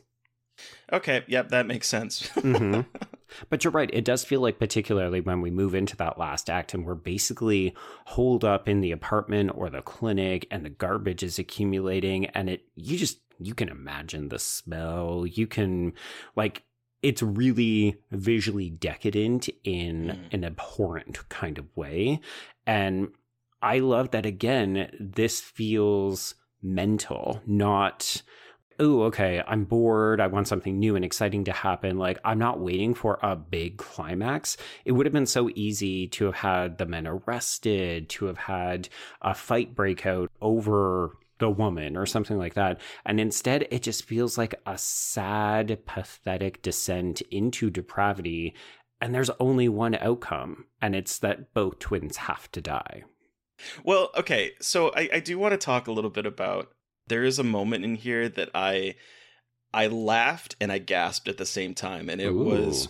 Speaker 3: Okay, yep, that makes sense.
Speaker 2: mm-hmm. [LAUGHS] But you're right. It does feel like, particularly when we move into that last act and we're basically holed up in the apartment or the clinic and the garbage is accumulating, and it, you just, you can imagine the smell. You can, like, it's really visually decadent in mm. an abhorrent kind of way. And I love that, again, this feels mental, not oh, okay, I'm bored. I want something new and exciting to happen. Like, I'm not waiting for a big climax. It would have been so easy to have had the men arrested, to have had a fight break out over the woman or something like that. And instead, it just feels like a sad, pathetic descent into depravity. And there's only one outcome, and it's that both twins have to die.
Speaker 3: Well, okay, so I, I do want to talk a little bit about there is a moment in here that I I laughed and I gasped at the same time, and it Ooh. was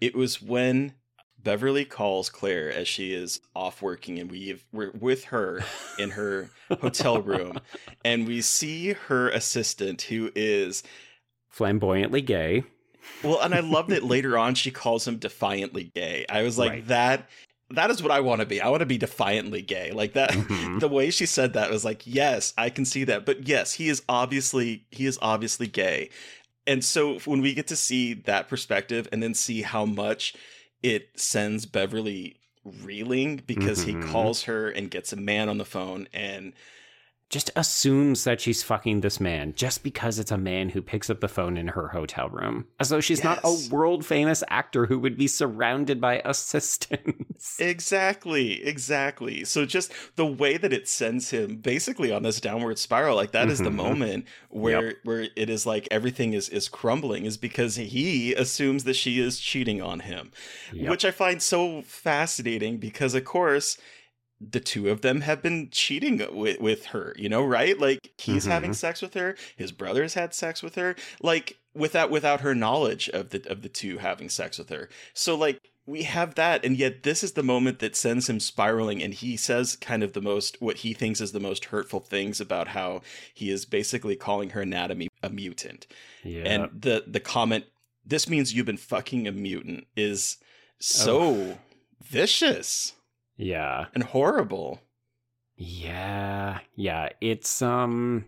Speaker 3: it was when Beverly calls Claire as she is off working, and we we're with her in her hotel [LAUGHS] room, and we see her assistant who is
Speaker 2: flamboyantly gay.
Speaker 3: Well, and I love that [LAUGHS] later on she calls him defiantly gay. I was like, right. that that is what I want to be. I want to be defiantly gay. Like that mm-hmm. [LAUGHS] the way she said that was like, yes, I can see that. But yes, he is obviously he is obviously gay. And so when we get to see that perspective and then see how much it sends Beverly reeling because mm-hmm. he calls her and gets a man on the phone and
Speaker 2: just assumes that she's fucking this man just because it's a man who picks up the phone in her hotel room. As though she's yes. not a world famous actor who would be surrounded by assistants. [LAUGHS]
Speaker 3: Exactly, exactly. So just the way that it sends him basically on this downward spiral, like that mm-hmm. is the mm-hmm. moment where yep. where it is like everything is is crumbling is because he assumes that she is cheating on him. Yep. Which I find so fascinating because of course the two of them have been cheating with, with her, you know, right? Like he's mm-hmm. having sex with her, his brother's had sex with her, like without without her knowledge of the of the two having sex with her. So like we have that and yet this is the moment that sends him spiraling and he says kind of the most what he thinks is the most hurtful things about how he is basically calling her anatomy a mutant. Yeah. And the the comment this means you've been fucking a mutant is so oh. vicious.
Speaker 2: Yeah.
Speaker 3: And horrible.
Speaker 2: Yeah. Yeah. It's um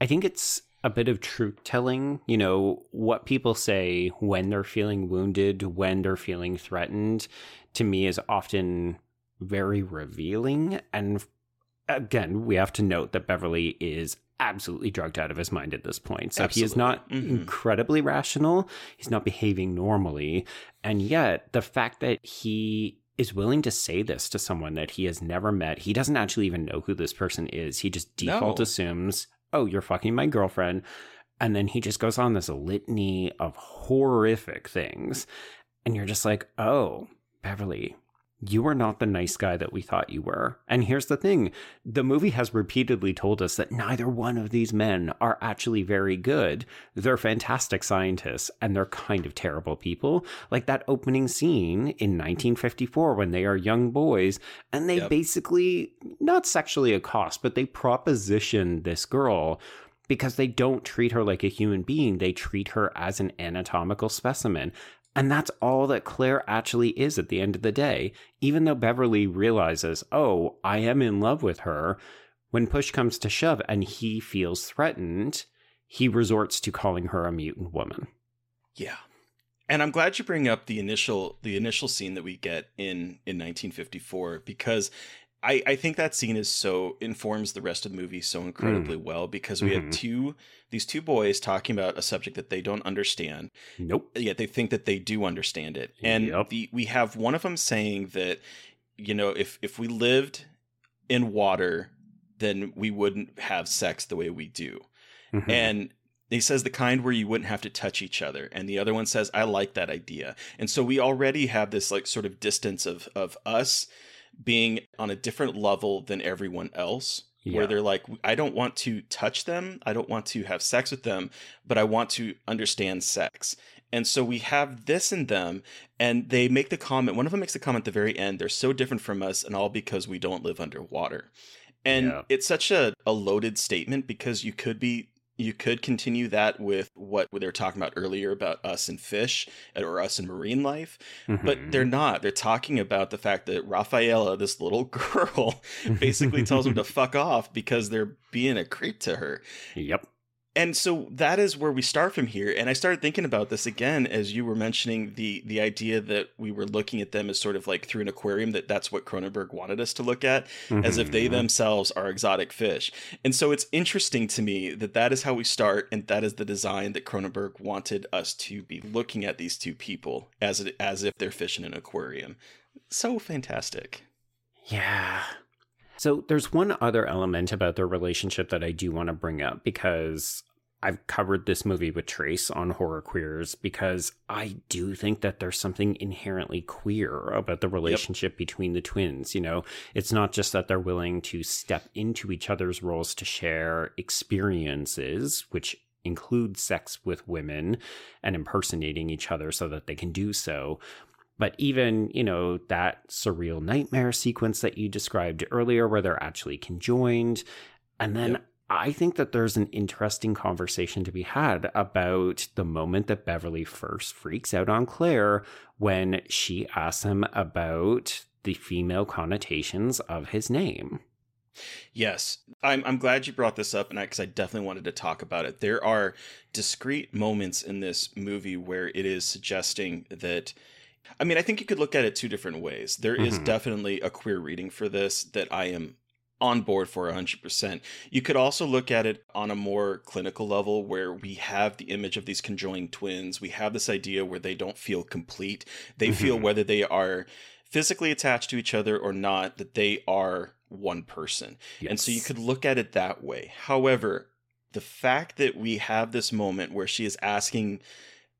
Speaker 2: I think it's a bit of truth telling, you know, what people say when they're feeling wounded, when they're feeling threatened, to me is often very revealing. And again, we have to note that Beverly is absolutely drugged out of his mind at this point. So absolutely. he is not mm-hmm. incredibly rational. He's not behaving normally. And yet, the fact that he is willing to say this to someone that he has never met. He doesn't actually even know who this person is. He just default no. assumes oh, you're fucking my girlfriend. And then he just goes on this litany of horrific things. And you're just like, oh, Beverly, you are not the nice guy that we thought you were. And here's the thing the movie has repeatedly told us that neither one of these men are actually very good. They're fantastic scientists and they're kind of terrible people. Like that opening scene in 1954 when they are young boys and they yep. basically, not sexually accost, but they proposition this girl because they don't treat her like a human being. They treat her as an anatomical specimen. And that's all that Claire actually is at the end of the day. Even though Beverly realizes, oh, I am in love with her, when push comes to shove and he feels threatened, he resorts to calling her a mutant woman.
Speaker 3: Yeah. And I'm glad you bring up the initial the initial scene that we get in in 1954 because I, I think that scene is so informs the rest of the movie so incredibly mm. well because we mm-hmm. have two these two boys talking about a subject that they don't understand.
Speaker 2: Nope.
Speaker 3: Yet they think that they do understand it. And yep. the, we have one of them saying that, you know, if if we lived in water, then we wouldn't have sex the way we do. Mm-hmm. And he says the kind where you wouldn't have to touch each other and the other one says i like that idea and so we already have this like sort of distance of of us being on a different level than everyone else yeah. where they're like i don't want to touch them i don't want to have sex with them but i want to understand sex and so we have this in them and they make the comment one of them makes the comment at the very end they're so different from us and all because we don't live underwater and yeah. it's such a, a loaded statement because you could be you could continue that with what they were talking about earlier about us and fish or us and marine life, mm-hmm. but they're not. They're talking about the fact that Rafaela, this little [LAUGHS] girl, basically tells them to [LAUGHS] fuck off because they're being a creep to her.
Speaker 2: Yep
Speaker 3: and so that is where we start from here and i started thinking about this again as you were mentioning the the idea that we were looking at them as sort of like through an aquarium that that's what cronenberg wanted us to look at mm-hmm. as if they mm-hmm. themselves are exotic fish and so it's interesting to me that that is how we start and that is the design that cronenberg wanted us to be looking at these two people as it, as if they're fish in an aquarium so fantastic
Speaker 2: yeah so there's one other element about their relationship that I do want to bring up because I've covered this movie with Trace on Horror Queers because I do think that there's something inherently queer about the relationship yep. between the twins. You know, it's not just that they're willing to step into each other's roles to share experiences, which include sex with women and impersonating each other so that they can do so, but even, you know, that surreal nightmare sequence that you described earlier where they're actually conjoined. And then yep. I think that there's an interesting conversation to be had about the moment that Beverly first freaks out on Claire when she asks him about the female connotations of his name.
Speaker 3: Yes, I'm I'm glad you brought this up, and because I, I, definitely wanted to talk about it. There are discrete moments in this movie where it is suggesting that I mean, I think you could look at it two different ways. There mm-hmm. is definitely a queer reading for this that I am on board for 100%. You could also look at it on a more clinical level where we have the image of these conjoined twins. We have this idea where they don't feel complete. They mm-hmm. feel whether they are physically attached to each other or not, that they are one person. Yes. And so you could look at it that way. However, the fact that we have this moment where she is asking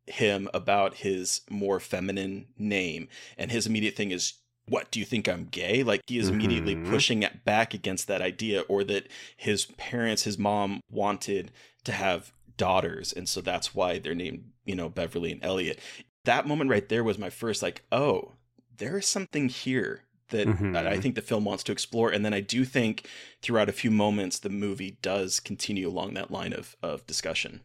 Speaker 3: him about his more feminine name, and his immediate thing is, what do you think I'm gay? Like he is immediately mm-hmm. pushing it back against that idea, or that his parents, his mom wanted to have daughters, and so that's why they're named, you know, Beverly and Elliot. That moment right there was my first like, oh, there is something here that mm-hmm. I think the film wants to explore. And then I do think throughout a few moments the movie does continue along that line of of discussion.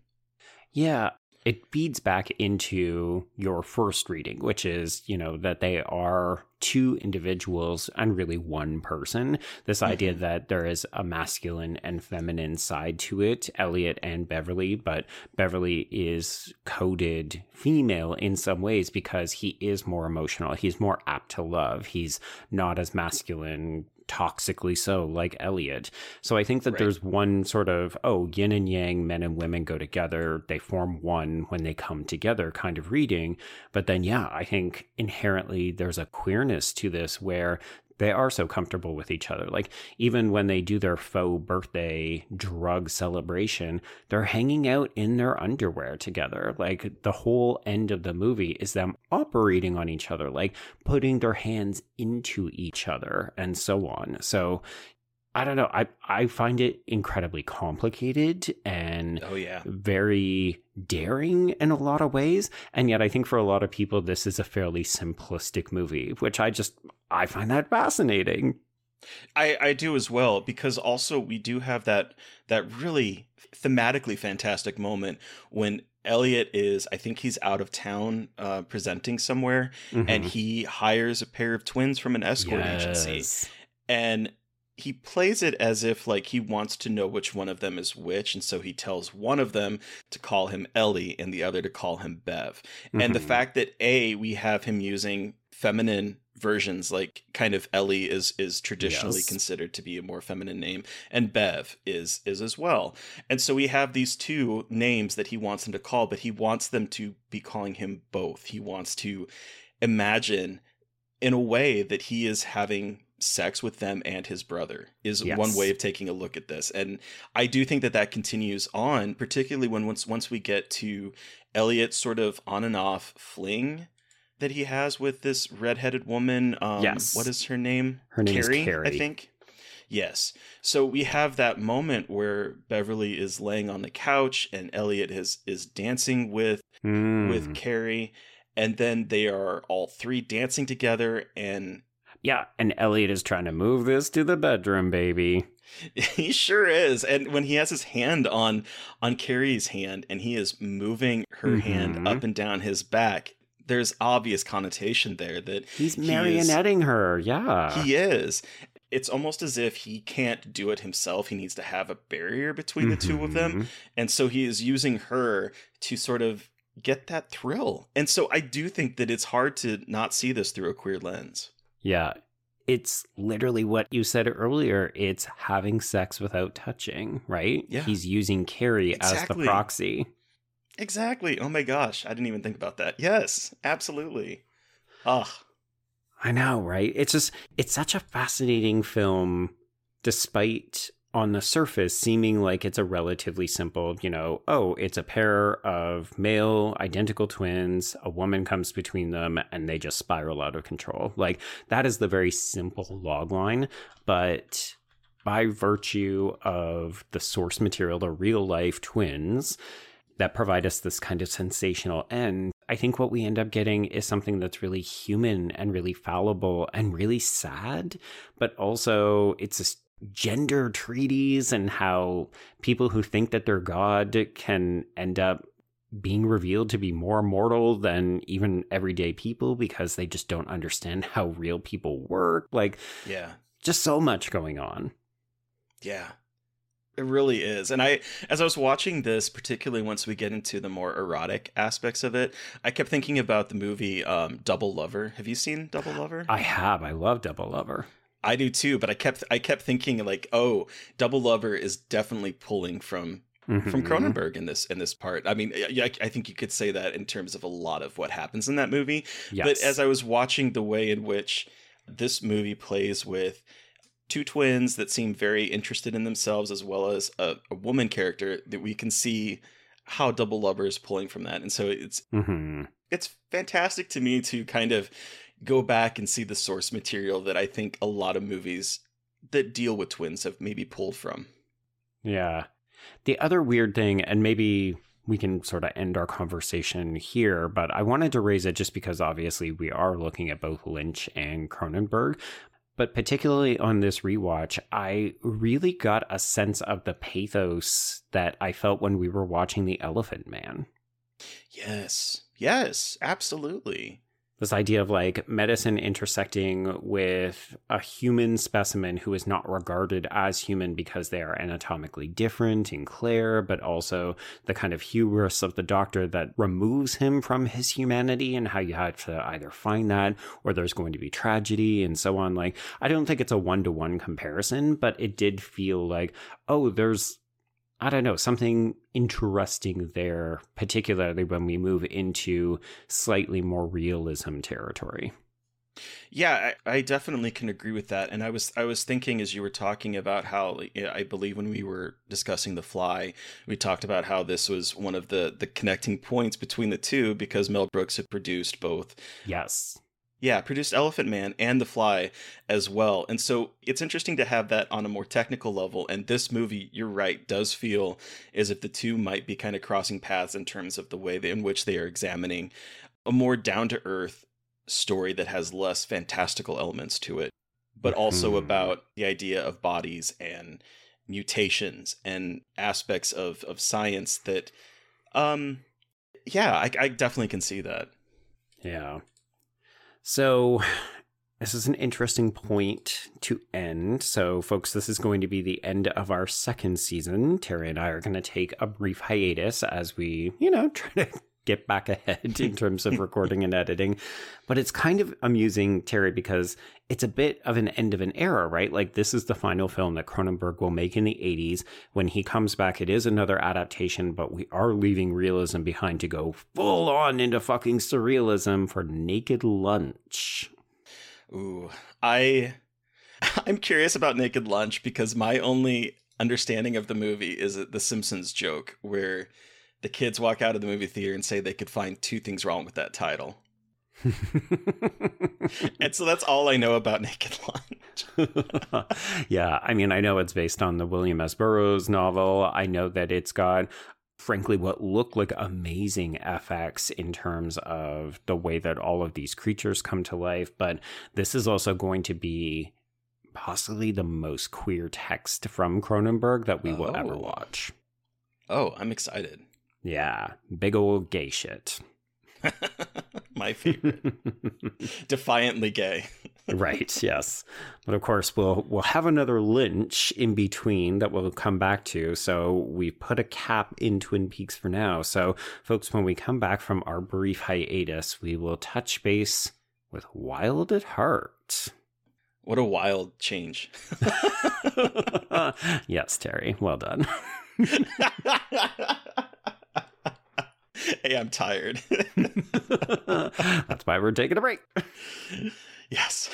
Speaker 2: Yeah, it feeds back into your first reading, which is, you know, that they are two individuals and really one person. This mm-hmm. idea that there is a masculine and feminine side to it, Elliot and Beverly, but Beverly is coded female in some ways because he is more emotional. He's more apt to love. He's not as masculine toxically so, like Elliot. So I think that right. there's one sort of, oh, yin and yang, men and women go together, they form one when they come together kind of reading. But then, yeah, I think inherently there's a queerness to this where they are so comfortable with each other. Like even when they do their faux birthday drug celebration, they're hanging out in their underwear together. Like the whole end of the movie is them operating on each other, like putting their hands into each other and so on. So I don't know. I I find it incredibly complicated and
Speaker 3: oh yeah,
Speaker 2: very daring in a lot of ways. And yet I think for a lot of people this is a fairly simplistic movie, which I just I find that fascinating.
Speaker 3: I I do as well because also we do have that that really thematically fantastic moment when Elliot is, I think he's out of town uh, presenting somewhere, mm-hmm. and he hires a pair of twins from an escort yes. agency. And he plays it as if like he wants to know which one of them is which and so he tells one of them to call him ellie and the other to call him bev mm-hmm. and the mm-hmm. fact that a we have him using feminine versions like kind of ellie is is traditionally yes. considered to be a more feminine name and bev is is as well and so we have these two names that he wants them to call but he wants them to be calling him both he wants to imagine in a way that he is having sex with them and his brother is yes. one way of taking a look at this. And i do think that that continues on particularly when once once we get to elliot's sort of on and off fling that he has with this redheaded woman. Um yes. what is her name?
Speaker 2: Her name carrie, is carrie
Speaker 3: i think. Yes. So we have that moment where beverly is laying on the couch and elliot is is dancing with mm. with carrie. And then they are all three dancing together and
Speaker 2: yeah, and Elliot is trying to move this to the bedroom, baby. [LAUGHS]
Speaker 3: He sure is. And when he has his hand on on Carrie's hand and he is moving her mm-hmm. hand up and down his back, there's obvious connotation there that
Speaker 2: he's marionetting he her. Yeah.
Speaker 3: He is. It's almost as if he can't do it himself. He needs to have a barrier between mm-hmm. the two of them. Mm-hmm. And so he is using her to sort of get that thrill. And so I do think that it's hard to not see this through a queer lens.
Speaker 2: Yeah. It's literally what you said earlier. It's having sex without touching, right?
Speaker 3: Yeah.
Speaker 2: He's using Carrie exactly. as the proxy.
Speaker 3: Exactly. Oh my gosh. I didn't even think about that. Yes, absolutely. Ugh.
Speaker 2: I know, right? It's just, it's such a fascinating film, despite on the surface seeming like it's a relatively simple, you know, oh, it's a pair of male identical twins, a woman comes between them, and they just spiral out of control. Like that is the very simple log line, but by virtue of the source material, the real life twins that provide us this kind of sensational end, I think what we end up getting is something that's really human and really fallible and really sad, but also it's a gender treaties and how people who think that they're God can end up being revealed to be more mortal than even everyday people because they just don't understand how real people work. Like,
Speaker 3: yeah,
Speaker 2: just so much going on.
Speaker 3: Yeah. It really is. And I as I was watching this, particularly once we get into the more erotic aspects of it, I kept thinking about the movie um, Double Lover. Have you seen Double Lover?
Speaker 2: I have. I love Double Lover.
Speaker 3: I do too, but I kept I kept thinking like, oh, Double Lover is definitely pulling from mm-hmm. from Cronenberg in this in this part. I mean, yeah, I think you could say that in terms of a lot of what happens in that movie. Yes. But as I was watching the way in which this movie plays with two twins that seem very interested in themselves, as well as a, a woman character, that we can see how Double Lover is pulling from that, and so it's mm-hmm. it's fantastic to me to kind of go back and see the source material that I think a lot of movies that deal with twins have maybe pulled from.
Speaker 2: Yeah. The other weird thing, and maybe we can sort of end our conversation here, but I wanted to raise it just because obviously we are looking at both Lynch and Cronenberg. But particularly on this rewatch, I really got a sense of the pathos that I felt when we were watching The Elephant Man.
Speaker 3: Yes. Yes, absolutely
Speaker 2: this idea of like medicine intersecting with a human specimen who is not regarded as human because they are anatomically different in Claire, but also the kind of hubris of the doctor that removes him from his humanity and how you have to either find that or there's going to be tragedy and so on. Like, I don't think it's a one to one comparison, but it did feel like, oh, there's I don't know, something interesting there, particularly when we move into slightly more realism territory.
Speaker 3: Yeah, I, I, definitely can agree with that. And I was I was thinking as you were talking about how I believe when we were discussing The Fly, we talked about how this was one of the the connecting points between the two because Mel Brooks had produced both.
Speaker 2: Yes.
Speaker 3: Yeah, produced Elephant Man and The Fly as well. And so it's interesting to have that on a more technical level. And this movie, you're right, does feel as if the two might be kind of crossing paths in terms of the way in which they are examining a more down to earth story that has less fantastical elements to it, but also mm-hmm. about the idea of bodies and mutations and aspects of of science that um yeah I, I definitely can see that
Speaker 2: yeah so [SIGHS] this is an interesting point to end. So, folks, this is going to be the end of our second season. Terry and I are going to take a brief hiatus as we, you know, [LAUGHS] try to get back ahead in [LAUGHS] terms of recording and editing. But it's kind of amusing, Terry, because it's a bit of an end of an era, right? Like this is the final film that Cronenberg will make in the 80s. When he comes back, it is another adaptation, but we are leaving realism behind to go full on into fucking surrealism for Naked Lunch.
Speaker 3: Ooh, I [LAUGHS] I'm curious about Naked Lunch because my only understanding of the movie is the Simpsons joke where the kids walk out of the movie theater and say they could find two things wrong with that title. [LAUGHS] and so that's all I know about Naked
Speaker 2: Lunch. [LAUGHS] yeah, I mean, I know it's based on the William S. Burroughs novel. I know that it's got, frankly, what look like amazing effects in terms of the way that all of these creatures come to life. But this is also going to be possibly the most queer text from Cronenberg that we oh. will ever oh. watch.
Speaker 3: Oh, I'm excited.
Speaker 2: Yeah, big old gay shit. [LAUGHS]
Speaker 3: My favorite. [LAUGHS] Defiantly gay. [LAUGHS]
Speaker 2: right, yes. But of course we'll we'll have another Lynch in between that we'll come back to. So we put a cap in Twin Peaks for now. So folks, when we come back from our brief hiatus, we will touch base with Wild at Heart.
Speaker 3: What a wild change.
Speaker 2: yes, Terry. Well done. [LAUGHS]
Speaker 3: hey, I'm tired. [LAUGHS]
Speaker 2: That's why we're taking a break. [LAUGHS]
Speaker 3: Yes.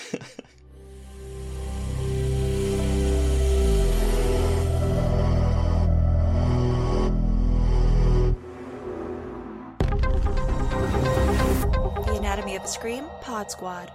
Speaker 1: the Anatomy of a Scream Pod Squad.